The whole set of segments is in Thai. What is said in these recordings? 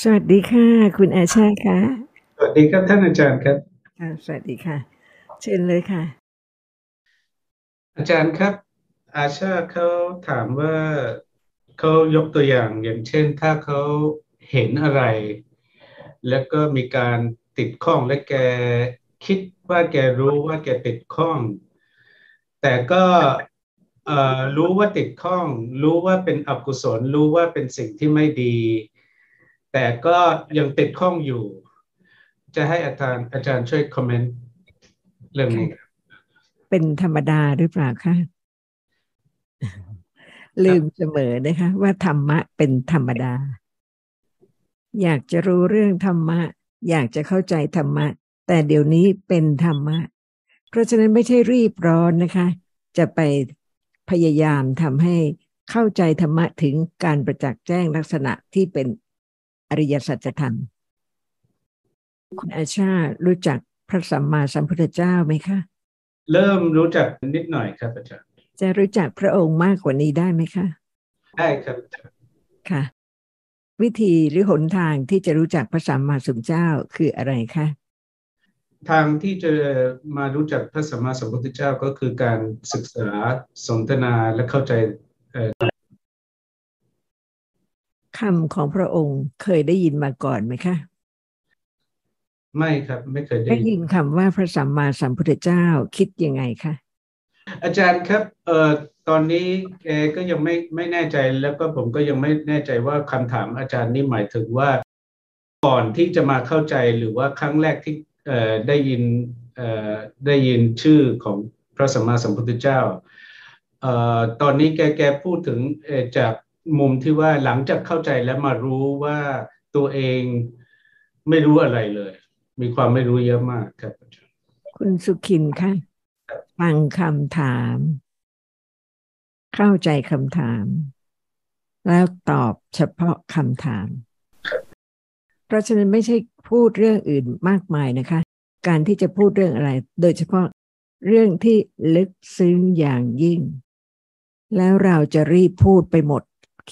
สวัสดีค่ะ คุณอาชาค่ะ สวัสดีครับท่านอาจารย์ครับค่ะสวัสดีค่ะ เชิญเลยค่ะ อาจารย์ครับ อาชาเขาถามว่าเขายกตัวอย่างอย่างเช่น ถ้าเขาเห็นอะไร แล้วก็มีการติดข้องและแกคิดว่าแกรู้ว่าแกติดข้อง แต่ก็รู้ว่าติดข้อง รู้ว่าเป็นอกุศล รู้ว่าเป็นสิ่งที่ไม่ดี แต่ก็ยังติดข้องอยู่ จะให้อาจารย์อาจารย์ช่วยคอมเมนต์เรื่องนี้เป็นธรรมดาหรือเปล่าคะลืมเสมอนะคะ ว่าธรรมะเป็นธรรมดา อยากจะรู้เรื่องธรรมะ อยากจะเข้าใจธรรมะ แต่เดี๋ยวนี้เป็นธรรมะ เพราะฉะนั้นไม่ใช่รีบร้อนนะคะ จะไปพยายามทำให้เข้าใจธรรมะถึงการประจักษ์แจ้งลักษณะที่เป็น อริยสัจธรรม คุณอาชารู้จักพระสัมมาสัมพุทธเจ้าไหมคะ เริ่มรู้จักนิดหน่อยครับอาจารย์ จะรู้จักพระองค์มากกว่านี้ได้ไหมคะ ได้ครับค่ะ วิธีหรือหนทางที่จะรู้จักพระสัมมาสัมพุทธเจ้าคืออะไรคะทางที่จะมารู้จักพระสัมมาสัมพุทธเจ้าก็คือการศึกษาสนทนาและเข้าใจ คำของพระองค์เคยได้ยินมาก่อนไหมคะ ไม่ครับ ไม่เคยได้ได้ยินคำว่าพระสัมมาสัมพุทธเจ้าคิดยังไงคะอาจารย์ครับเอ่อตอนนี้แกก็ยังไม่ไม่แน่ใจแล้วก็ผมก็ยังไม่แน่ใจว่าคำถามอาจารย์นี่หมายถึงว่า ก่อนที่จะมาเข้าใจหรือว่าครั้งแรกที่เอ่อได้ยินเอ่อได้ยินชื่อของพระสัมมาสัมพุทธเจ้าเอ่อตอนนี้แกแกพูดถึงจาก มุมที่ว่าหลังจากเข้าใจแล้วมารู้ว่าตัวเองไม่รู้อะไรเลย มีความไม่รู้เยอะมากครับคุณสุขินค่ะฟังคำถาม เข้าใจคำถาม แล้วตอบเฉพาะคำถาม เพราะฉะนั้นไม่ใช่พูดเรื่องอื่นมากมายนะคะ การที่จะพูดเรื่องอะไร โดยเฉพาะเรื่องที่ลึกซึ้งอย่างยิ่ง แล้วเราจะรีบพูดไปหมด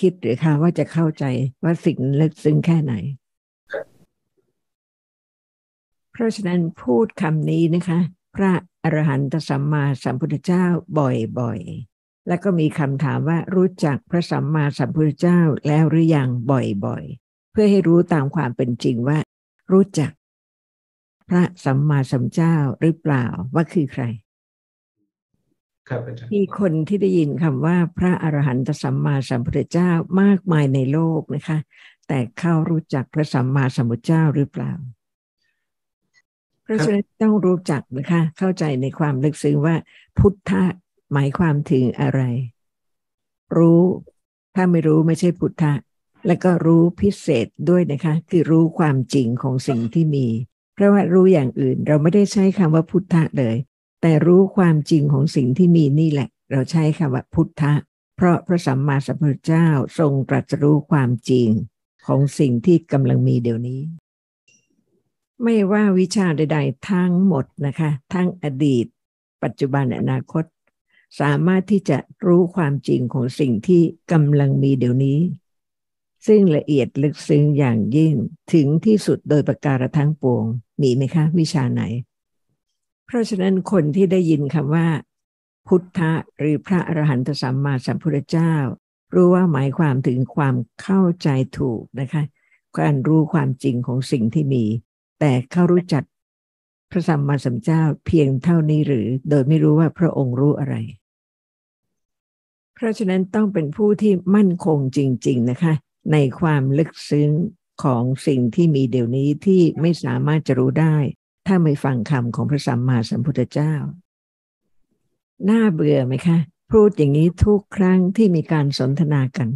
คิดหรือคะว่าจะเข้าใจว่าสิ่งลึกซึ้งแค่ไหน เพราะฉะนั้นพูดคำนี้นะคะ พระอรหันตสัมมาสัมพุทธเจ้าบ่อยๆ แล้วก็มีคำถามว่ารู้จักพระสัมมาสัมพุทธเจ้าแล้วหรือยังบ่อยๆ เพื่อให้รู้ตามความเป็นจริงว่า รู้จัก พระสัมมาสัมพุทธเจ้าหรือเปล่าว่าคือใคร มีคนที่ได้ยินคำว่าพระอรหันตสัมมาสัมพุทธเจ้ามากมายในโลกนะคะ แต่เขารู้จักพระสัมมาสัมพุทธเจ้าหรือเปล่าเพราะฉะนั้นต้องรู้จักนะคะ เข้าใจในความลึกซึ้งว่าพุทธะหมายความถึงอะไร รู้ถ้าไม่รู้ไม่ใช่พุทธะแล้วก็รู้พิเศษด้วยนะคะ คือรู้ความจริงของสิ่งที่มี เพราะว่ารู้อย่างอื่นเราไม่ได้ใช้คำว่าพุทธะเลย แต่รู้ความจริงของสิ่งที่มีนี่แหละ เราใช้คำว่าพุทธะ เพราะพระสัมมาสัมพุทธเจ้าทรงตรัสรู้ความจริงของสิ่งที่กำลังมีเดี๋ยวนี้ ไม่ว่าวิชาใด ๆ ทั้งหมดนะคะ ทั้งอดีต ปัจจุบันอนาคต สามารถที่จะรู้ความจริงของสิ่งที่กำลังมีเดี๋ยวนี้ ซึ่งละเอียดลึกซึ้งอย่างยิ่งถึงที่สุดโดยประการทั้งปวง มีไหมคะ วิชาไหน เพราะฉะนั้นคนที่ได้ยินคำว่า พุทธะหรือพระอรหันตสัมมาสัมพุทธเจ้า รู้ว่าหมายความถึงความเข้าใจถูกนะคะการรู้ความจริงของสิ่งที่มี แต่เขารู้จักพระสัมมาสัมพุทธเจ้าเพียงเท่านี้หรือ โดยไม่รู้ว่าพระองค์รู้อะไร เพราะฉะนั้นต้องเป็นผู้ที่มั่นคงจริง ๆนะคะ ในความลึกซึ้งของสิ่งที่มีเดี๋ยวนี้ที่ไม่สามารถจะรู้ได้ ถ้าไม่ฟังคำของพระสัมมาสัมพุทธเจ้า น่าเบื่อไหมคะ พูดอย่างนี้ทุกครั้งที่มีการสนทนากัน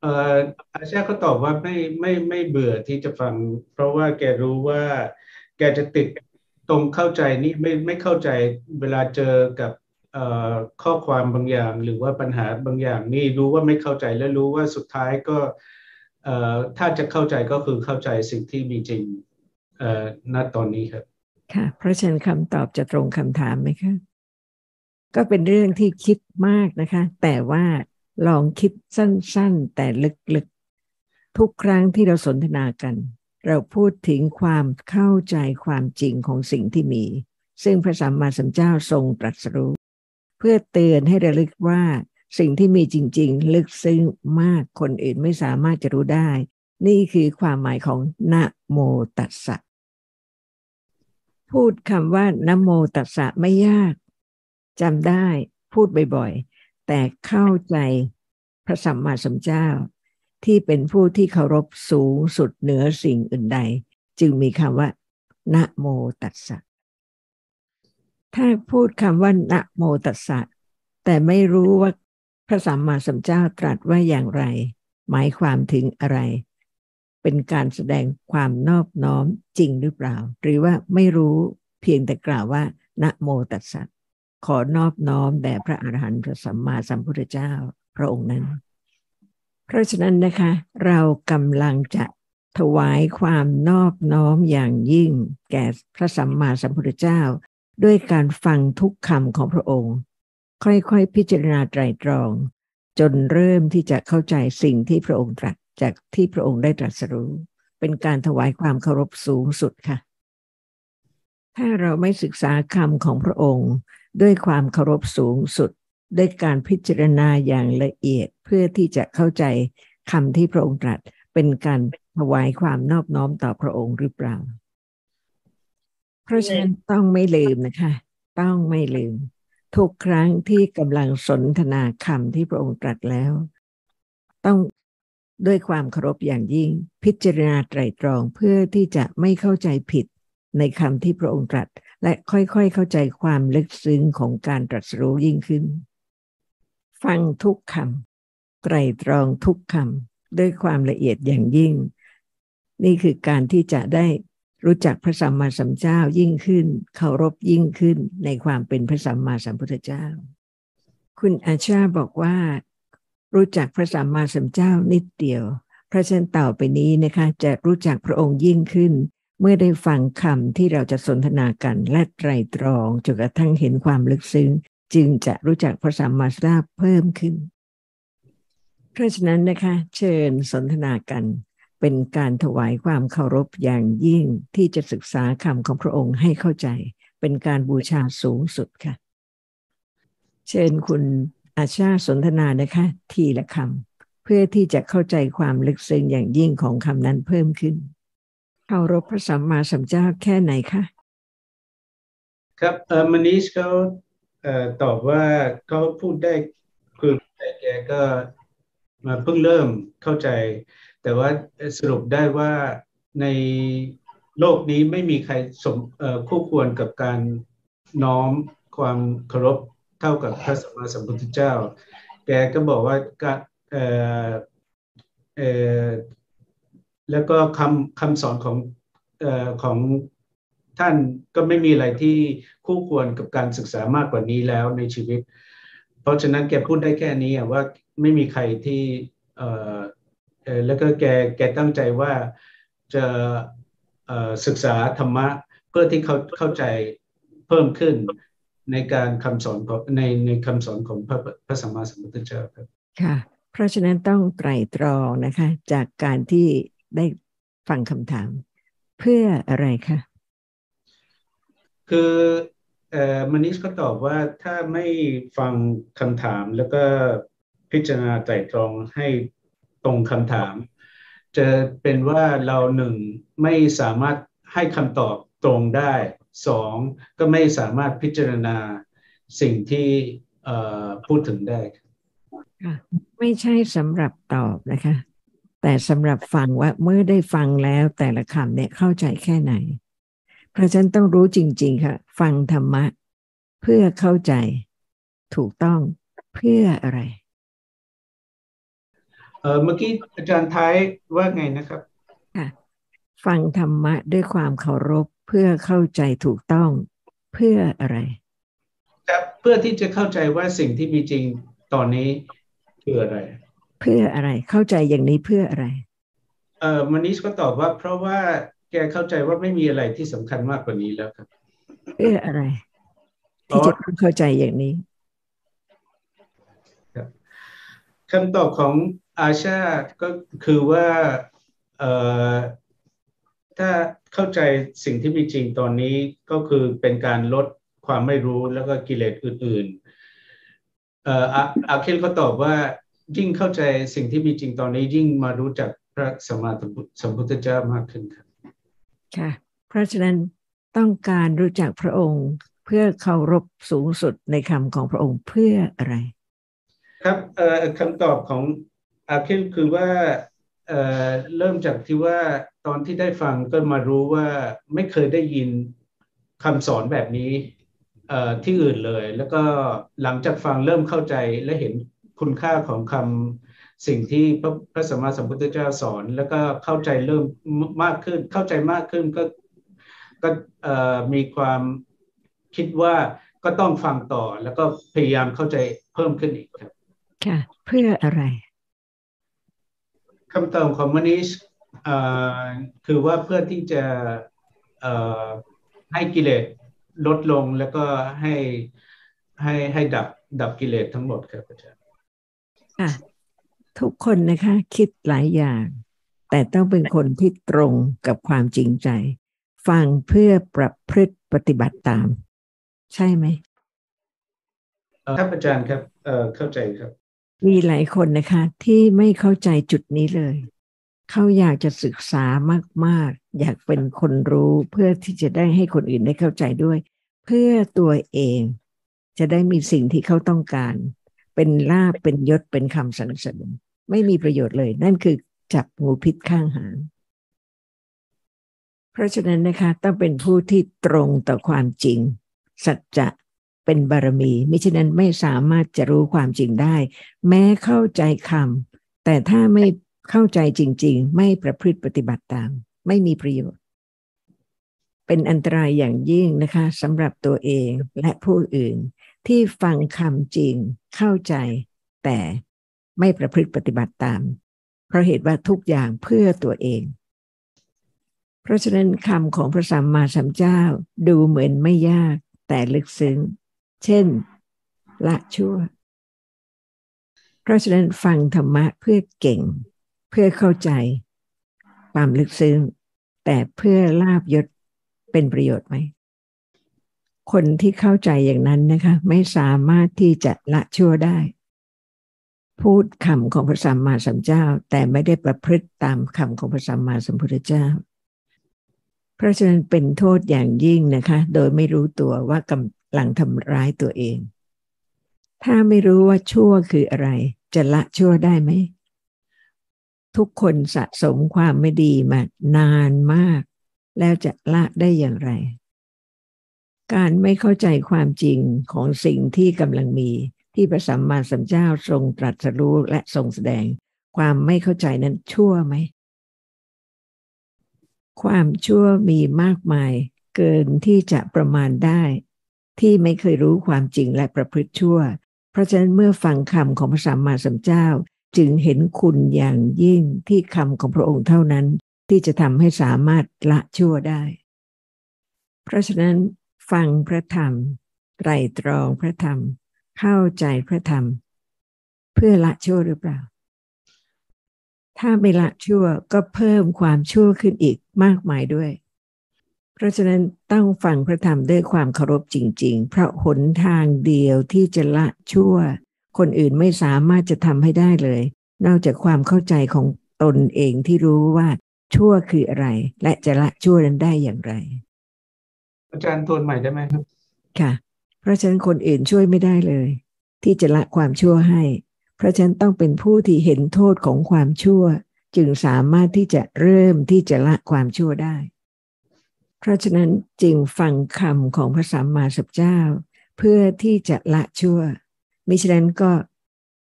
เอ่ออาชาเขาตอบว่าไม่ไม่ไม่เบื่อที่จะฟัง เพราะว่าแกรู้ว่า แกจะติดตรงเข้าใจนี่ไม่ไม่เข้าใจเวลาเจอกับข้อความบางอย่างหรือว่าปัญหาบางอย่างนี่รู้ว่าไม่เข้าใจและรู้ว่าสุดท้ายก็ถ้าจะเข้าใจก็คือเข้าใจสิ่งที่มีจริง ณตอนนี้ครับ ค่ะ เพราะฉะนั้นคำตอบจะตรงคำถามไหมคะก็เป็นเรื่องที่คิดมากนะคะ แต่ว่าลองคิดสั้นๆ แต่ลึกๆ ทุกครั้งที่เราสนทนากัน เราพูดถึงความเข้าใจความจริงของสิ่งที่มี ซึ่งพระสัมมาสัมพุทธเจ้าทรงตรัสรู้ เพื่อเตือนให้ระลึกว่าสิ่งที่มีจริง ๆ ลึกซึ้งมากคนอื่นไม่สามารถจะรู้ได้ นี่คือความหมายของนะโมตัสสะ พูดคำว่านะโมตัสสะไม่ยากจำได้พูดบ่อยๆ แต่เข้าใจพระสัมมาสัมพุทธเจ้า ที่เป็นผู้ที่เคารพสูงสุดเหนือสิ่งอื่นใด จึงมีคำว่านะโมตัสสะถ้าพูดคำว่านะโมตัสสะแต่ไม่รู้ว่าพระสัมมาสัมพุทธเจ้าตรัสว่าอย่างไร หมายความถึงอะไร เป็นการแสดงความนอบน้อมจริงหรือเปล่า หรือว่าไม่รู้เพียงแต่กล่าวว่านะโมตัสสะขอนอบน้อมแด่พระอรหันต์พระสัมมาสัมพุทธเจ้าพระองค์นั้น เพราะฉะนั้นนะคะ เรากำลังจะถวายความนอบน้อมอย่างยิ่ง แก่พระสัมมาสัมพุทธเจ้า ด้วยการฟังทุกคำของพระองค์ ค่อยๆ พิจารณาไตรตรอง จนเริ่มที่จะเข้าใจสิ่งที่พระองค์ตรัส จากที่พระองค์ได้ตรัสรู้ เป็นการถวายความเคารพสูงสุดค่ะ ถ้าเราไม่ศึกษาคำของพระองค์ด้วยความเคารพสูงสุด ด้วยการพิจารณาอย่างละเอียดเพื่อที่จะเข้าใจคำที่พระองค์ตรัสเป็นการถวายความนอบน้อมต่อพระองค์หรือเปล่า เพราะฉะนั้นต้องไม่ลืมนะคะ ต้องไม่ลืม ทุกครั้งที่กำลังสนทนาคำที่พระองค์ตรัสแล้ว ต้อง ด้วยความเคารพอย่างยิ่ง พิจารณาไตรตรองเพื่อที่จะไม่เข้าใจผิดในคำที่พระองค์ตรัส และค่อยๆเข้าใจความลึกซึ้งของการตรัสรู้ยิ่งขึ้น ฟังทุกคำไตรตรองทุกคำด้วยความละเอียดอย่างยิ่ง นี่คือการที่จะได้รู้จักพระสัมมาสัมพุทธเจ้ายิ่งขึ้น เคารพยิ่งขึ้นในความเป็นพระสัมมาสัมพุทธเจ้า คุณอาชาบอกว่า รู้จักพระสัมมาสัมพุทธเจ้านิดเดียว พระเจ้าต่อไปนี้นะคะ จะรู้จักพระองค์ยิ่งขึ้น เมื่อได้ฟังคำที่เราจะสนทนากันและไตรตรองจนกระทั่งเห็นความลึกซึ้ง จึงจะรู้จักพระสัมมาสัมพุทธเจ้าเพิ่มขึ้น เพราะฉะนั้นนะคะ เชิญสนทนากัน เป็นการถวายความเคารพอย่างยิ่งที่จะศึกษาคำของพระองค์ให้เข้าใจ เป็นการบูชาสูงสุดค่ะ เชิญคุณ อาชาสนทนานะคะทีละคำเพื่อที่จะเข้าใจความลึกซึ้งอย่างยิ่งของคำนั้นเพิ่มขึ้นเคารพพระสัมมาสัมพุทธเจ้าแค่ไหนคะครับเออมนิชเขาตอบว่าเขาพูดได้คือแต่แกก็มาเพิ่งเริ่มเข้าใจ แต่ว่าสรุปได้ว่าในโลกนี้ไม่มีใครสมคู่ควรกับการน้อมความเคารพ เท่ากับพระสัมมาสัมพุทธเจ้า แกก็บอกว่าการเอ่อเอ่อแล้วก็คำคำสอนของเอ่อของท่านก็ไม่มีอะไรที่คู่ควรกับการศึกษามากกว่านี้แล้วในชีวิต เพราะฉะนั้นแกพูดได้แค่นี้ว่าไม่มีใครที่เอ่อแล้วก็แกแกตั้งใจว่าจะศึกษาธรรมะเพื่อที่เขาเข้าใจเพิ่มขึ้น ในการคำสอนของในในคำสอนของพระพระสัมมาสัมพุทธเจ้าครับค่ะ เพราะฉะนั้นต้องไตรตรองนะคะ จากการที่ได้ฟังคำถาม เพื่ออะไรคะคือเอ่อมานิชก็ตอบว่าถ้าไม่ฟังคำถามแล้วก็พิจารณาไตรตรองให้ตรงคำถาม จะเป็นว่าเราหนึ่งไม่สามารถให้คำตอบตรงได้ สองก็ไม่สามารถพิจารณาสิ่งที่พูดถึงได้ไม่ใช่สำหรับตอบนะคะ แต่สำหรับฟังว่าเมื่อได้ฟังแล้วแต่ละคำเนี่ยเข้าใจแค่ไหนพราะฉะนั้นต้องรู้จริง ๆ ค่ะ ฟังธรรมะ เพื่อเข้าใจถูกต้องเพื่ออะไรเออเมื่อกี้อาจารย์ท้ายว่าไงนะครับค่ะ ฟังธรรมะด้วยความเคารพเพื่อเข้าใจถูกต้องเพื่ออะไรครับเพื่อที่จะเข้าใจว่าสิ่งที่มีจริงตอนนี้เพื่ออะไร เพื่ออะไรเข้าใจอย่างนี้เพื่ออะไร เออมานิชก็ตอบว่า เพราะว่าแกเข้าใจว่าไม่มีอะไรที่สำคัญมากกว่านี้แล้วครับเอ๊ะอะไรที่จะต้องเข้าใจอย่างนี้คำตอบของอาชาก็คือว่า ถ้าเข้าใจสิ่งที่มีจริงตอนนี้ก็คือเป็นการลดความไม่รู้แล้วก็กิเลสอื่นๆเอ่ออาเคลเขาตอบว่ายิ่งเข้าใจสิ่งที่มีจริงตอนนี้ยิ่งมารู้จักพระสมมาสัมพุทธเจ้ามากขึ้นครับค่ะ เพราะฉะนั้นต้องการรู้จักพระองค์เพื่อเคารพสูงสุดในคำของพระองค์เพื่ออะไร ครับคำตอบของอาเคลคือว่าเเริ่มจากที่ว่า ตอนที่ได้ฟังก็มารู้ว่าไม่เคยได้ยินคำสอนแบบนี้ที่อื่นเลย แล้วก็หลังจากฟังเริ่มเข้าใจและเห็นคุณค่าของคำสิ่งที่พระพระสัมมาสัมพุทธเจ้าสอน แล้วก็เข้าใจเริ่มมากขึ้น เข้าใจมากขึ้นก็ก็มีความคิดว่าก็ต้องฟังต่อแล้วก็พยายามเข้าใจเพิ่มขึ้นอีกครับ ค่ะ เพื่ออะไรคำตอบของมนิช คือว่าเพื่อที่จะให้กิเลสลดลงแล้วก็ให้ให้ให้ดับดับกิเลสทั้งหมดครับอาจารย์ค่ะทุกคนนะคะคิดหลายอย่าง แต่ต้องเป็นคนที่ตรงกับความจริงใจ ฟังเพื่อประพฤติปฏิบัติตาม ใช่ไหมครับอาจารย์ครับเข้าใจครับ มีหลายคนนะคะที่ไม่เข้าใจจุดนี้เลย เขาอยากจะศึกษามาก ๆ อยากเป็นคนรู้เพื่อที่จะได้ให้คนอื่นได้เข้าใจด้วย เพื่อตัวเองจะได้มีสิ่งที่เขาต้องการ เป็นลาบเป็นยศเป็นคำสรรเสริญไม่มีประโยชน์เลย นั่นคือจับงูพิษข้างหางเพราะฉะนั้นนะคะต้องเป็นผู้ที่ตรงต่อความจริง สัจจะเป็นบารมีมิฉะนั้นไม่สามารถจะรู้ความจริงได้ แม้เข้าใจคำแต่ถ้าไม่ เข้าใจจริง ๆ ไม่ประพฤติปฏิบัติตาม ไม่มีประโยชน์ เป็นอันตรายอย่างยิ่งนะคะสำหรับตัวเองและผู้อื่นที่ฟังคำจริงเข้าใจ แต่ไม่ประพฤติปฏิบัติตาม เพราะเหตุว่าทุกอย่างเพื่อตัวเอง เพราะฉะนั้นคำของพระสัมมาสัมพุทธเจ้าดูเหมือนไม่ยากแต่ลึกซึ้ง เช่น ละชั่ว เพราะฉะนั้นฟังธรรมะเพื่อเก่ง เพื่อเข้าใจความลึกซึ้งแต่เพื่อลาบยศเป็นประโยชน์ไหม คนที่เข้าใจอย่างนั้นนะคะ ไม่สามารถที่จะละชั่วได้ พูดคำของพระสัมมาสัมพุทธเจ้า แต่ไม่ได้ประพฤติตามคำของพระสัมมาสัมพุทธเจ้า เพราะฉะนั้นเป็นโทษอย่างยิ่งนะคะ โดยไม่รู้ตัวว่ากำลังทำร้ายตัวเอง ถ้าไม่รู้ว่าชั่วคืออะไร จะละชั่วได้ไหม ทุกคนสะสมความไม่ดีมานานมาก แล้วจะละได้อย่างไร การไม่เข้าใจความจริงของสิ่งที่กำลังมีที่พระสัมมาสัมพุทธเจ้าทรงตรัสรู้และทรงแสดง ความไม่เข้าใจนั้นชั่วไหม ความชั่วมีมากมายเกินที่จะประมาณได้ ที่ไม่เคยรู้ความจริงและประพฤติชั่ว เพราะฉะนั้นเมื่อฟังคำของพระสัมมาสัมพุทธเจ้า จึงเห็นคุณอย่างยิ่งที่คำของพระองค์เท่านั้น ที่จะทำให้สามารถละชั่วได้ เพราะฉะนั้นฟังพระธรรมไตรตรองพระธรรม เข้าใจพระธรรม เพื่อละชั่วหรือเปล่า ถ้าไม่ละชั่วก็เพิ่มความชั่วขึ้นอีกมากมายด้วย เพราะฉะนั้นต้องฟังพระธรรมด้วยความเคารพจริง ๆ เพราะหนทางเดียวที่จะละชั่ว คนอื่นไม่สามารถจะทำให้ได้เลย นอกจากความเข้าใจของตนเองที่รู้ว่าชั่วคืออะไร และจะละชั่วนั้นได้อย่างไร อาจารย์ทวนใหม่ได้ไหมครับ ค่ะ เพราะฉะนั้นคนอื่นช่วยไม่ได้เลย ที่จะละความชั่วให้ เพราะฉะนั้นต้องเป็นผู้ที่เห็นโทษของความชั่ว จึงสามารถที่จะเริ่มที่จะละความชั่วได้ เพราะฉะนั้นจึงฟังคำของพระสัมมาสัมพุทธเจ้า เพื่อที่จะละชั่ว มิฉะนั้นก็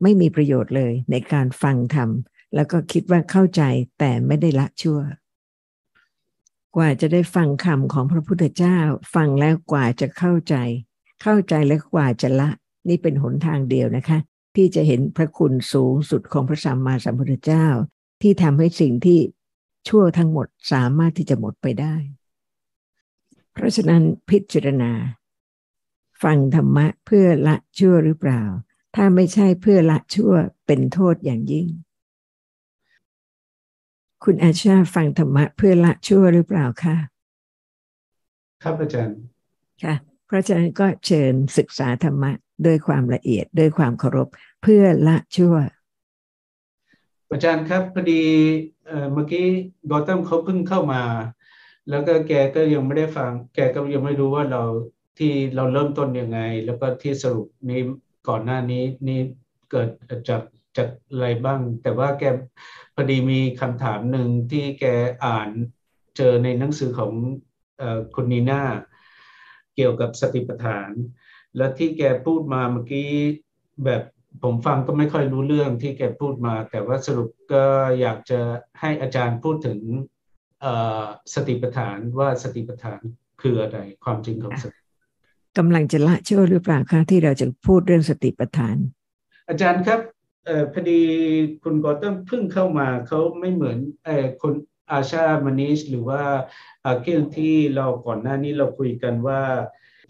ไม่มีประโยชน์เลยในการฟังธรรม แล้วก็คิดว่าเข้าใจแต่ไม่ได้ละชั่ว กว่าจะได้ฟังคำของพระพุทธเจ้า ฟังแล้วกว่าจะเข้าใจ เข้าใจแล้วกว่าจะละ นี่เป็นหนทางเดียวนะคะ ที่จะเห็นพระคุณสูงสุดของพระสัมมาสัมพุทธเจ้า ที่ทำให้สิ่งที่ชั่วทั้งหมดสามารถที่จะหมดไปได้ เพราะฉะนั้นพิจารณา ฟังธรรมะเพื่อละชั่วหรือเปล่า ถ้าไม่ใช่เพื่อละชั่วเป็นโทษอย่างยิ่ง คุณอาชาฟังธรรมะเพื่อละชั่วหรือเปล่าคะครับอาจารย์ค่ะเพราะฉะนั้นก็เชิญศึกษาธรรมะด้วยความละเอียดด้วยความเคารพเพื่อละชั่ว อาจารย์ครับพอดีเมื่อกี้กอตัมเขาเพิ่งเข้ามา แล้วก็แกก็ยังไม่ได้ฟัง แกก็ยังไม่รู้ว่าเรา ที่เราเริ่มต้นยังไง แล้วก็ที่สรุปนี้ก่อนหน้านี้นี่เกิดจากจากอะไรบ้าง แต่ว่าแกพอดีมีคำถามหนึ่งที่แกอ่านเจอในหนังสือของคุณนีน่าเกี่ยวกับสติปัฏฐาน แล้วที่แกพูดมาเมื่อกี้แบบผมฟังก็ไม่ค่อยรู้เรื่องที่แกพูดมา แต่ว่าสรุปก็อยากจะให้อาจารย์พูดถึงสติปัฏฐานว่าสติปัฏฐานคืออะไรความจริงของสติ กำลังจะละชั่วหรือเปล่าคะที่เราจะพูดเรื่องสติปัฏฐาน อาจารย์ครับออพอดีคุณกอต้มเพิ่งเข้ามาเขาไม่เหมือนอคนอาชามานิชหรือว่าอาเกลที่เราก่อนหน้านี้เราคุยกันว่า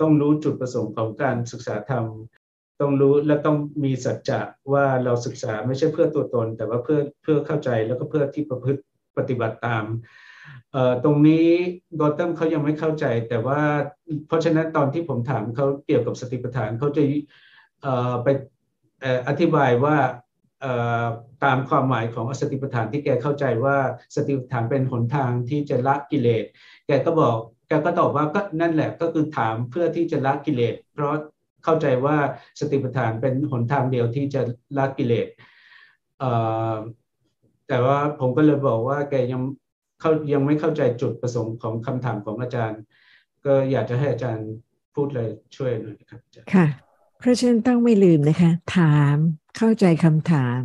ต้องรู้จุดประสงค์ของการศึกษาธรรม ต้องรู้และต้องมีสัจจะว่าเราศึกษาไม่ใช่เพื่อตัวตน แต่ว่าเพื่อเพื่อเข้าใจแล้วก็เพื่อที่ประพฤติปฏิบัติตาม ตรงนี้กอตัมเขายังไม่เข้าใจ แต่ว่าเพราะฉะนั้นตอนที่ผมถามเขาเกี่ยวกับสติปัฏฐานเขาจะไปอธิบายว่าตามความหมายของสติปัฏฐานที่แกเข้าใจว่าสติปัฏฐานเป็นหนทางที่จะละกิเลส แกก็บอกแกก็ตอบว่าก็นั่นแหละก็คือถามเพื่อที่จะละกิเลส เพราะเข้าใจว่าสติปัฏฐานเป็นหนทางเดียวที่จะละกิเลสแต่ว่าผมก็เลยบอกว่าแกยัง เขายังไม่เข้าใจจุดประสงค์ของคำถามของอาจารย์ ก็อยากจะให้อาจารย์พูดเลยช่วยหน่อยครับค่ะ เพราะฉะนั้นต้องไม่ลืมนะคะ ถามเข้าใจคำถาม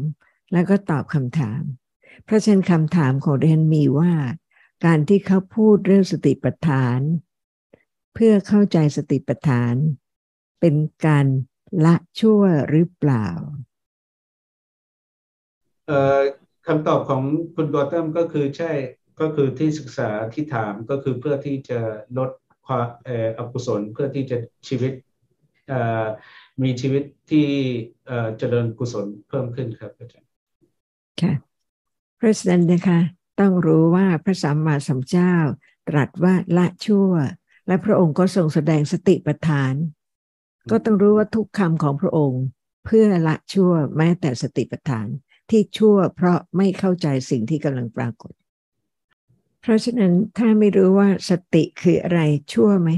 แล้วก็ตอบคำถาม เพราะฉะนั้นคำถามของเรนมีว่า การที่เขาพูดเรื่องสติปัฏฐาน เพื่อเข้าใจสติปัฏฐาน เป็นการละชั่วหรือเปล่าคำตอบของคุณกอตัมก็คือใช่ ก็คือที่ศึกษาที่ถามก็คือเพื่อที่จะลดความอกุศลเพื่อที่จะชีวิตมีชีวิตที่เจริญกุศลเพิ่มขึ้นครับอาจารย์ค่ะพระสันนะคะต้องรู้ว่าพระสัมมาสัมพุทธเจ้า ตรัสว่าละชั่ว และพระองค์ก็ทรงแสดงสติปัฏฐาน ก็ต้องรู้ว่าทุกคำของพระองค์ เพื่อละชั่วแม้แต่สติปัฏฐานที่ชั่วเพราะไม่เข้าใจสิ่งที่กำลังปรากฏ เพราะฉะนั้นถ้าไม่รู้ว่าสติคืออะไรชั่วไหม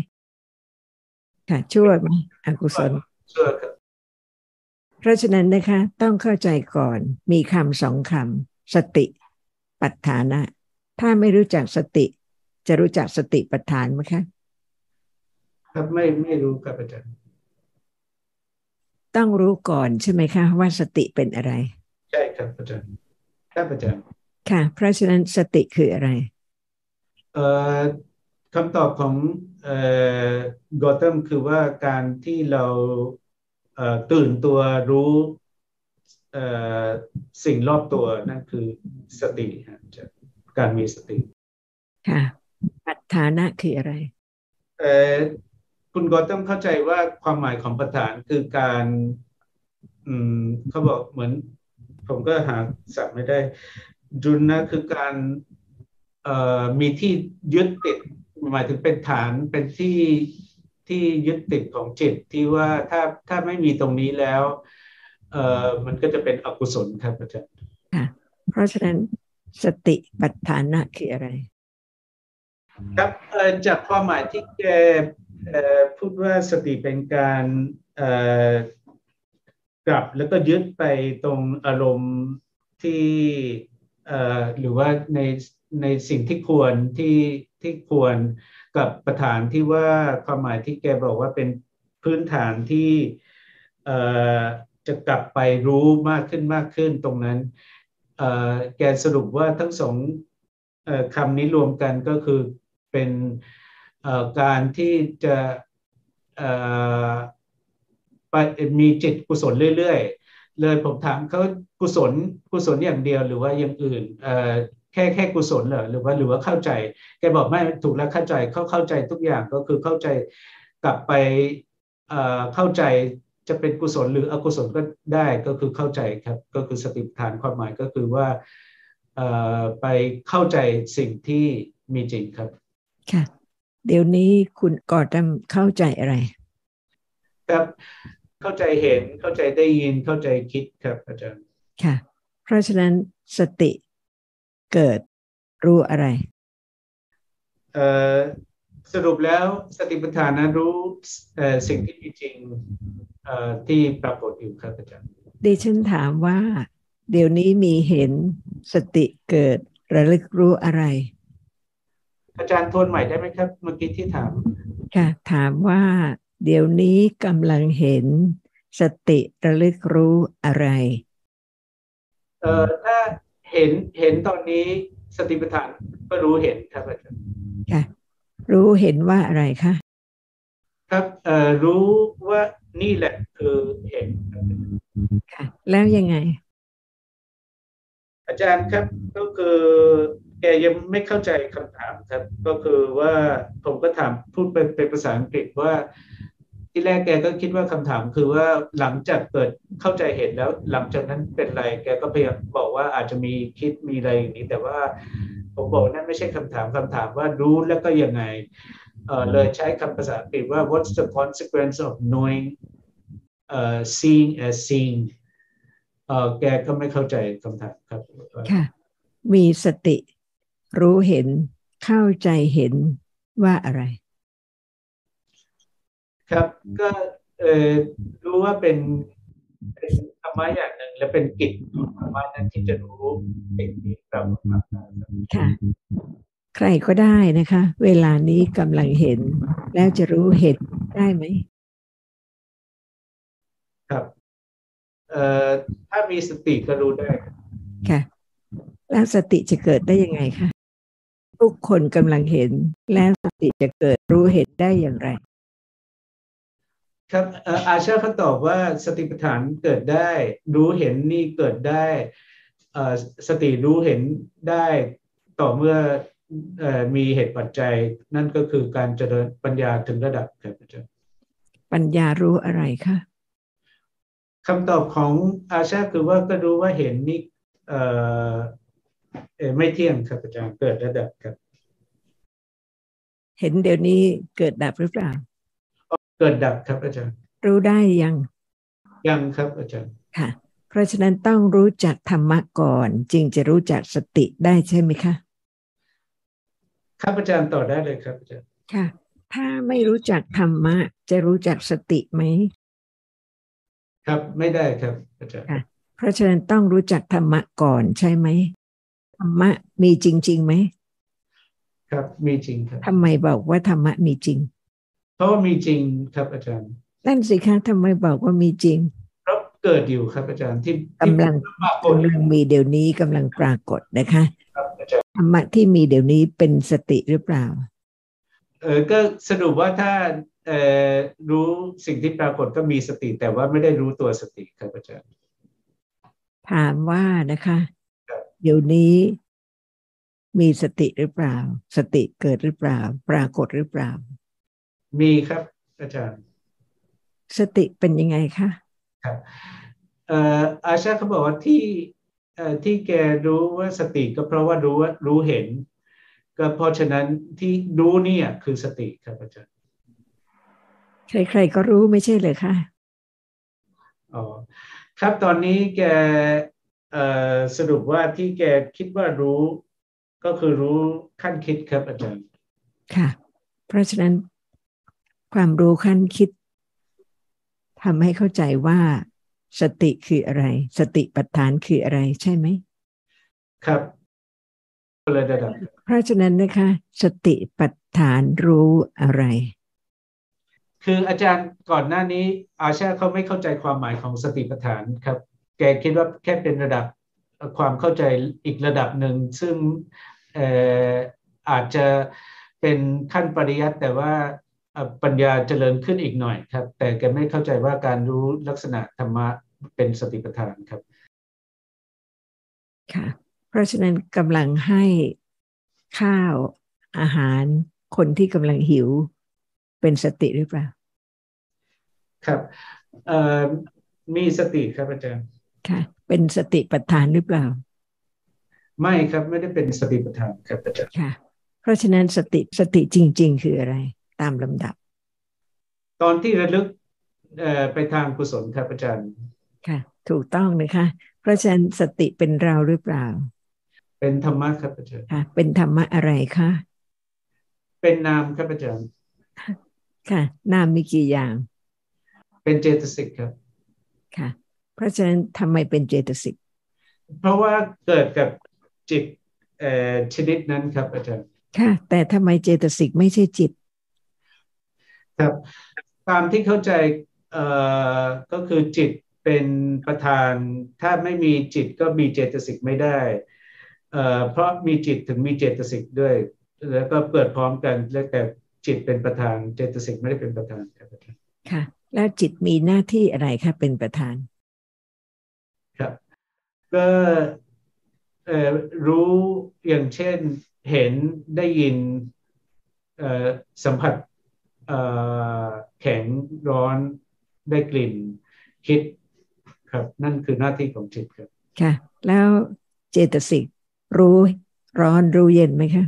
ค่ะชั่วไหมอกุศลชั่วครับเพราะฉะนั้นนะคะ ต้องเข้าใจก่อนมีคำสองคำสติปัฏฐานะ ถ้าไม่รู้จักสติ จะรู้จักสติปัฏฐานไหมคะ ครับไม่ไม่รู้ครับอาจารย์ต้องรู้ก่อนใช่ไหมคะ ว่าสติเป็นอะไร ใช่ครับอาจารย์ครับอาจารย์ค่ะ เพราะฉะนั้นสติคืออะไรเอ่อ คำตอบของเอ่อกอตัมคือว่าการที่เราตื่นตัวรู้สิ่งรอบตัวนั่นคือสติการมีสติ ค่ะปัฏฐานะคืออะไรคุณกอต้องเข้าใจว่าความหมายของปัฏฐานคือการอืมเขาบอกเหมือน ผมก็หาสับไม่ได้จุนนะคือการ มีที่ยึดติดหมายถึงเป็นฐานเป็นที่ที่ยึดติดของจิตที่ว่าถ้าถ้าไม่มีตรงนี้แล้วเอ่อมันก็จะเป็นอกุศลครับอาจารย์ค่ะเพราะฉะนั้นสติปัฏฐานะคืออะไร ครับจากความหมายที่แกพูดว่าสติเป็นการกลับแล้วก็ยึดไปตรงอารมณ์ที่หรือว่าใน ในสิ่งที่ควรที่ที่ควรกับประธานที่ว่าความหมายที่แกบอกว่าเป็นพื้นฐานที่จะกลับไปรู้มากขึ้นมากขึ้นตรงนั้นแกสรุปว่าทั้งสองคำนี้รวมกันก็คือเป็นการที่จะไปมีจิตกุศลเรื่อยๆ เลยผมถามเขากุศลกุศลอย่างเดียวหรือว่าอย่างอื่น แค่แค่กุศลเหรอหรือว่าหรือว่าเข้าใจ แกบอกไม่ถูกแล้วเข้าใจเขาเข้าใจทุกอย่างก็คือเข้าใจกลับไปเข้าใจจะเป็นกุศลหรืออกุศลก็ได้ก็คือเข้าใจครับก็คือสติปัฏฐานความหมายก็คือว่าไปเข้าใจสิ่งที่มีจริงครับค่ะเดี๋ยวนี้คุณกอดำเข้าใจอะไร ครับเข้าใจเห็นเข้าใจได้ยินเข้าใจคิดครับอาจารย์ค่ะ เพราะฉะนั้นสติ เกิดรู้อะไรสรุปแล้วสติปัฏฐานนั้นรู้สิ่งที่มีจริงที่ปรากฏอยู่ครับอาจารย์ดิฉันถามว่า เดี๋ยวนี้มีเห็นสติเกิดระลึกรู้อะไร อาจารย์ทวนใหม่ได้ไหมครับ เมื่อกี้ที่ถาม ค่ะ ถามว่า เดี๋ยวนี้กำลังเห็นสติระลึกรู้อะไร เอ่อถ้า เห็นเห็นตอนนี้สติปัฏฐานก็รู้เห็นครับอาจารย์ค่ะ รู้เห็นว่าอะไรคะครับเอ่อรู้ว่านี่แหละคือเห็นค่ะ แล้วยังไง อาจารย์ครับก็คือแกยังไม่เข้าใจคำถามครับ ก็คือว่าผมก็ถามพูดเป็นภาษาอังกฤษว่า ที่แรกแกก็คิดว่าคำถามคือว่าหลังจากเกิดเข้าใจเห็นแล้ว หลังจากนั้นเป็นไร แกก็พยายามบอกว่าอาจจะมีคิดมีอะไรอย่างนี้ แต่ว่าผมบอกนั่นไม่ใช่คำถามคำถามว่ารู้แล้วก็ยังไงเออเลยใช้คำภาษาอังกฤษว่า what's the consequence of knowing uh, seeing as seeing เออแกก็ไม่เข้าใจคำถามครับค่ะมีสติ รู้เห็นเข้าใจเห็นว่าอะไร ครับ ก็เออรู้ว่าเป็นเป็นธรรมะอย่างหนึ่ง และเป็นกิจของธรรมะนั้นที่จะรู้สิ่งที่เราค่ะ ใครก็ได้นะคะ เวลานี้กำลังเห็น แล้วจะรู้เห็นได้ไหมครับเอ่อถ้ามีสติก็รู้ได้ค่ะ แล้วสติจะเกิดได้ยังไงคะทุกคนกำลังเห็น แล้วสติจะเกิดรู้เห็นได้อย่างไร ครับอาชาเขาตอบว่าสติปัฏฐานเกิดได้ รู้เห็นนี่เกิดได้สติรู้เห็นได้ต่อเมื่อมีเหตุปัจจัย นั่นก็คือการเจริญปัญญาถึงระดับครับอาจารย์ปัญญารู้อะไรคะคำตอบของอาชาคือว่าก็รู้ว่าเห็นนี่ไม่เที่ยงครับอาจารย์เกิดระดับครับ เห็นเดี๋ยวนี้เกิดดับหรือเปล่า เกิดดับครับอาจารย์ รู้ได้ยัง ยังครับอาจารย์ค่ะ เพราะฉะนั้นต้องรู้จักธรรมะก่อน จึงจะรู้จักสติได้ใช่ไหมคะครับอาจารย์ต่อได้เลยครับอาจารย์ค่ะ ถ้าไม่รู้จักธรรมะ จะรู้จักสติไหมครับไม่ได้ครับอาจารย์ค่ะเพราะฉะนั้นต้องรู้จักธรรมะก่อนใช่ไหมธรรมะมีจริงๆไหมครับมีจริงครับทำไมบอกว่าธรรมะมีจริง เพราะว่ามีจริงครับอาจารย์ นั่นสิคะทำไมบอกว่ามีจริงเพราะเกิดอยู่ครับอาจารย์ที่กำลังกำลังมีเดี๋ยวนี้กำลังปรากฏนะคะธรรมะที่มีเดี๋ยวนี้เป็นสติหรือเปล่า เออก็สรุปว่าถ้าเออรู้สิ่งที่ปรากฏก็มีสติ แต่ว่าไม่ได้รู้ตัวสติครับอาจารย์ ถามว่านะคะ เดี๋ยวนี้มีสติหรือเปล่า สติเกิดหรือเปล่า ปรากฏหรือเปล่า มีครับ อาจารย์ สติเป็นยังไงคะครับเอ่ออาชาเขาบอกว่าที่เอ่อที่แกรู้ว่าสติก็เพราะว่ารู้ว่ารู้เห็น ก็เพราะฉะนั้นที่รู้เนี่ยคือสติครับอาจารย์ ใครๆก็รู้ไม่ใช่เลยค่ะอ๋อครับตอนนี้แกเอ่อสรุปว่าที่แกคิดว่ารู้ ก็คือรู้ขั้นคิดครับอาจารย์ ค่ะ เพราะฉะนั้น ความรู้ขั้นคิดทำให้เข้าใจว่า สติคืออะไร สติปัฏฐานคืออะไรใช่ไหม ครับเลยได้เพราะฉะนั้นนะคะ สติปัฏฐานรู้อะไร คืออาจารย์ก่อนหน้านี้ อาชาเขาไม่เข้าใจความหมายของสติปัฏฐานครับ แกคิดว่าแค่เป็นระดับความเข้าใจอีกระดับหนึ่ง ซึ่งอาจจะเป็นขั้นปริยัติแต่ว่า ปัญญาเจริญขึ้นอีกหน่อยครับ แต่แกไม่เข้าใจว่าการรู้ลักษณะธรรมะเป็นสติปัฏฐานครับ ค่ะ เพราะฉะนั้นกำลังให้ข้าวอาหารคนที่กำลังหิวเป็นสติหรือเปล่า ครับมีสติครับอาจารย์ค่ะ เป็นสติปัฏฐานหรือเปล่า ไม่ครับไม่ได้เป็นสติปัฏฐานครับอาจารย์ค่ะ เพราะฉะนั้นสติสติจริง ๆ คืออะไร ตามลำดับ ตอนที่ระลึกไปทางกุศลครับอาจารย์ค่ะ ถูกต้องนะคะ เพราะฉะนั้นสติเป็นเราหรือเปล่า เป็นธรรมะครับอาจารย์ค่ะ เป็นธรรมะอะไรคะเป็นนามครับอาจารย์ค่ะ นามมีกี่อย่าง เป็นเจตสิกครับค่ะ เพราะฉะนั้นทำไมเป็นเจตสิกเพราะว่าเกิดกับจิตชนิดนั้นครับอาจารย์ ค่ะ แต่ทำไมเจตสิกไม่ใช่จิต ครับตามที่เข้าใจเอ่อก็คือจิตเป็นประธาน ถ้าไม่มีจิตก็มีเจตสิกไม่ได้เอ่อเพราะมีจิตถึงมีเจตสิกด้วย แล้วก็เปิดพร้อมกันแล้วแต่จิตเป็นประธานเจตสิกไม่ได้เป็นประธานครับค่ะ แล้วจิตมีหน้าที่อะไรคะเป็นประธาน ครับก็รู้อย่างเช่นเห็นได้ยินสัมผัส แข็งร้อนได้กลิ่นคิดครับ นั่นคือหน้าที่ของจิตครับ ค่ะ แล้วเจตสิกรู้ร้อนรู้เย็นไหมคะ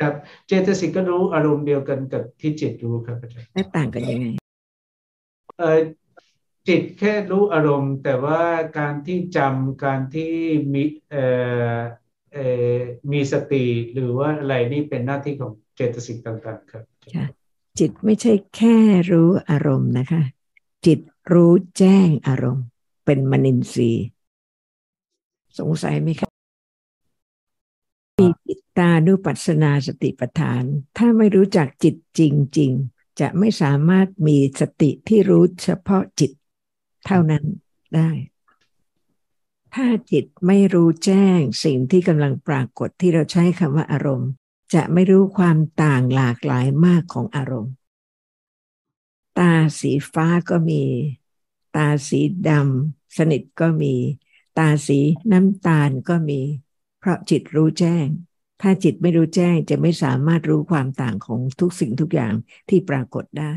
ครับเจตสิกก็รู้อารมณ์เดียวกันกับที่จิตรู้ครับอาจารย์แล้วต่างกันยังไงเออจิตแค่รู้อารมณ์ แต่ว่าการที่จำการที่มีเอ่อเอ่อมีสติหรือว่าอะไรนี่เป็นหน้าที่ของเจตสิกต่าง ๆ ครับ ค่ะจิตไม่ใช่แค่รู้อารมณ์นะคะ จิตรู้แจ้งอารมณ์ เป็นมนินทรีย์สงสัยไหมครับมีจิตตานุปัสสนาสติปัฏฐาน ถ้าไม่รู้จักจิตจริง ๆ จะไม่สามารถมีสติที่รู้เฉพาะจิตเท่านั้นได้ ถ้าจิตไม่รู้แจ้งสิ่งที่กำลังปรากฏที่เราใช้คำว่าอารมณ์ จะไม่รู้ความต่างหลากหลายมากของอารมณ์ ตาสีฟ้าก็มี ตาสีดำสนิทก็มี ตาสีน้ำตาลก็มี เพราะจิตรู้แจ้ง ถ้าจิตไม่รู้แจ้งจะไม่สามารถรู้ความต่างของทุกสิ่งทุกอย่างที่ปรากฏได้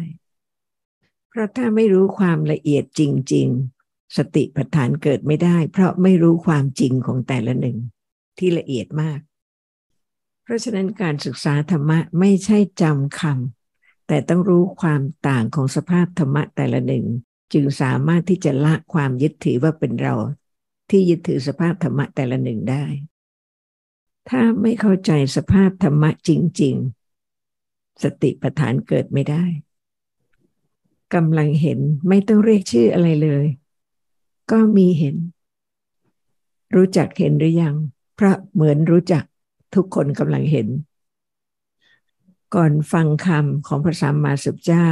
เพราะถ้าไม่รู้ความละเอียดจริง ๆ สติปัฏฐานเกิดไม่ได้ เพราะไม่รู้ความจริงของแต่ละหนึ่งที่ละเอียดมาก เพราะฉะนั้นการศึกษาธรรมะไม่ใช่จำคำแต่ต้องรู้ความต่างของสภาพธรรมะแต่ละหนึ่ง จึงสามารถที่จะละความยึดถือว่าเป็นเรา ที่ยึดถือสภาพธรรมะแต่ละหนึ่งได้ ถ้าไม่เข้าใจสภาพธรรมะจริง ๆ สติปัฏฐานเกิดไม่ได้กำลังเห็นไม่ต้องเรียกชื่ออะไรเลย ก็มีเห็น รู้จักเห็นหรือยัง พระเหมือนรู้จัก ทุกคนกำลังเห็น ก่อนฟังคำของพระสัมมาสัมพุทธเจ้า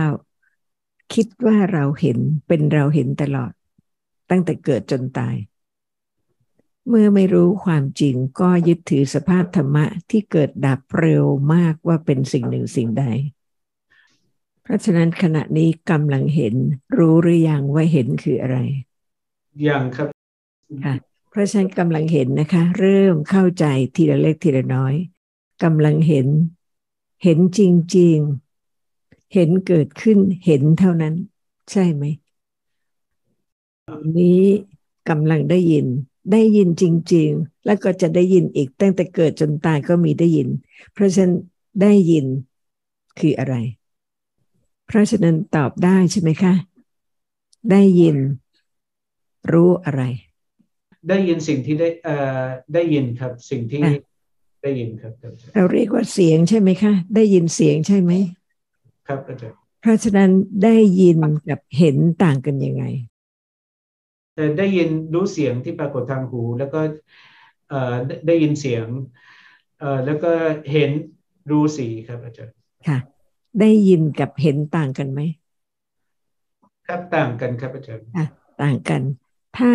คิดว่าเราเห็นเป็นเราเห็นตลอด ตั้งแต่เกิดจนตาย เมื่อไม่รู้ความจริงก็ยึดถือสภาพธรรมะที่เกิดดับเร็วมากว่าเป็นสิ่งหนึ่งสิ่งใด เพราะฉะนั้นขณะนี้กำลังเห็นรู้หรือยังว่าเห็นคืออะไร ยังครับค่ะ เพราะฉันกำลังเห็นนะคะ เริ่มเข้าใจทีละเล็กทีละน้อยกำลังเห็น เห็นจริง ๆ เห็นเกิดขึ้นเห็นเท่านั้น ใช่ไหมนี้กำลังได้ยิน ได้ยินจริง ๆ แล้วก็จะได้ยินอีกตั้งแต่เกิดจนตายก็มีได้ยิน เพราะฉะนั้นได้ยินคืออะไร เพราะฉะนั้นตอบได้ใช่ไหมคะ ได้ยิน รู้อะไร ได้ยินสิ่งที่ได้เอ่อได้ยินครับ สิ่งที่ได้ยินครับเราเรียกว่าเสียงใช่ไหมคะ ได้ยินเสียงใช่ไหมครับอาจารย์เพราะฉะนั้นได้ยินกับเห็นต่างกันยังไงแต่ได้ยินรู้เสียงที่ปรากฏทางหู แล้วก็เอ่อได้ยินเสียงเอ่อแล้วก็เห็นรู้สีครับอาจารย์ค่ะ ได้ยินกับเห็นต่างกันไหมครับต่างกันครับอาจารย์ต่างกัน ถ้า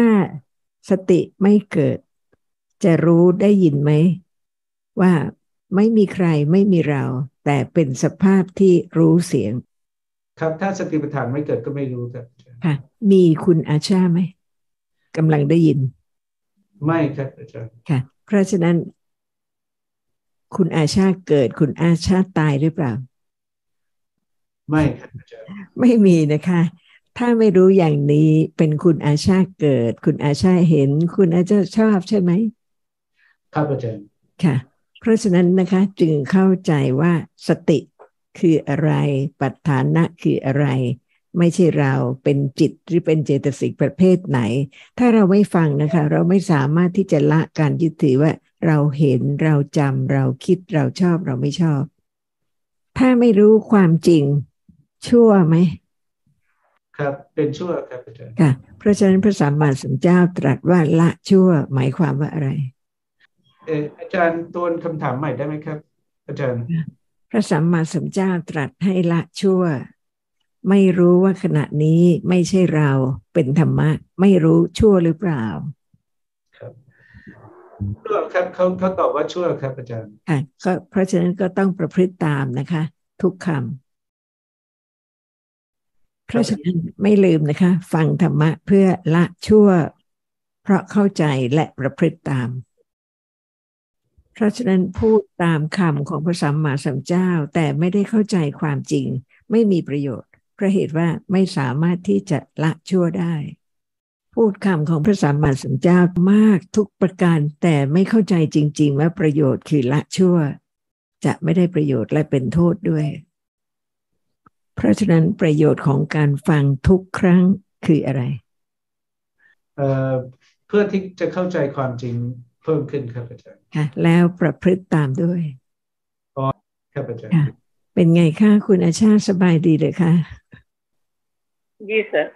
สติไม่เกิด จะรู้ได้ยินไหม ว่าไม่มีใครไม่มีเรา แต่เป็นสภาพที่รู้เสียง ครับถ้าสติปัฏฐานไม่เกิดก็ไม่รู้ครับค่ะ มีคุณอาชาไหมกำลังได้ยิน ไม่ครับอาจารย์ค่ะ เพราะฉะนั้น คุณอาชาเกิดคุณอาชาตายหรือเปล่า ไม่ครับอาจารย์ไม่มีนะคะ ถ้าไม่รู้อย่างนี้เป็นคุณอาชาเกิด คุณอาชาเห็น คุณอาชาชอบใช่ไหมครับอาจารย์ค่ะ เพราะฉะนั้นนะคะจึงเข้าใจว่าสติคืออะไร ปัฏฐานะคืออะไร ไม่ใช่เราเป็นจิตหรือเป็นเจตสิกประเภทไหน ถ้าเราไม่ฟังนะคะ เราไม่สามารถที่จะละการยึดถือว่า เราเห็นเราจำเราคิดเราชอบเราไม่ชอบ ถ้าไม่รู้ความจริง ชั่วไหม ครับเป็นชั่วครับอาจารย์ค่ะเพราะฉะนั้นพระสัมมาสัมพุทธเจ้าตรัสว่าละชั่วหมายความว่าอะไรเอออาจารย์ตัวนคำถามใหม่ได้ไหมครับ อาจารย์ พระสัมมาสัมพุทธเจ้าตรัสให้ละชั่ว ไม่รู้ว่าขณะนี้ไม่ใช่เราเป็นธรรมะ ไม่รู้ชั่วหรือเปล่าครับชั่วครับเขาเขาตอบว่าชั่วครับอาจารย์ค่ะก็เพราะฉะนั้นก็ต้องประพฤติตามนะคะ ทุกคำ เพราะฉะนั้นไม่ลืมนะคะ ฟังธรรมะเพื่อละชั่ว เพราะเข้าใจและประพฤติตาม เพราะฉะนั้นพูดตามคำของพระสัมมาสัมพุทธเจ้า แต่ไม่ได้เข้าใจความจริง ไม่มีประโยชน์เพราะเหตุว่าไม่สามารถที่จะละชั่วได้ พูดคำของพระสัมมาสัมพุทธเจ้ามากทุกประการ แต่ไม่เข้าใจจริง ๆ ว่าประโยชน์คือละชั่ว จะไม่ได้ประโยชน์และเป็นโทษด้วย เพราะฉะนั้นประโยชน์ของการฟังทุกครั้งคืออะไรเเพื่อที่จะเข้าใจความจริงเพิ่มขึ้นครับอาจารย์ค่ะแล้วประพฤติตามด้วยอครับอาจารย์เป็นไงคะคุณอาชาสบายดีเลยค่ะ Yes sir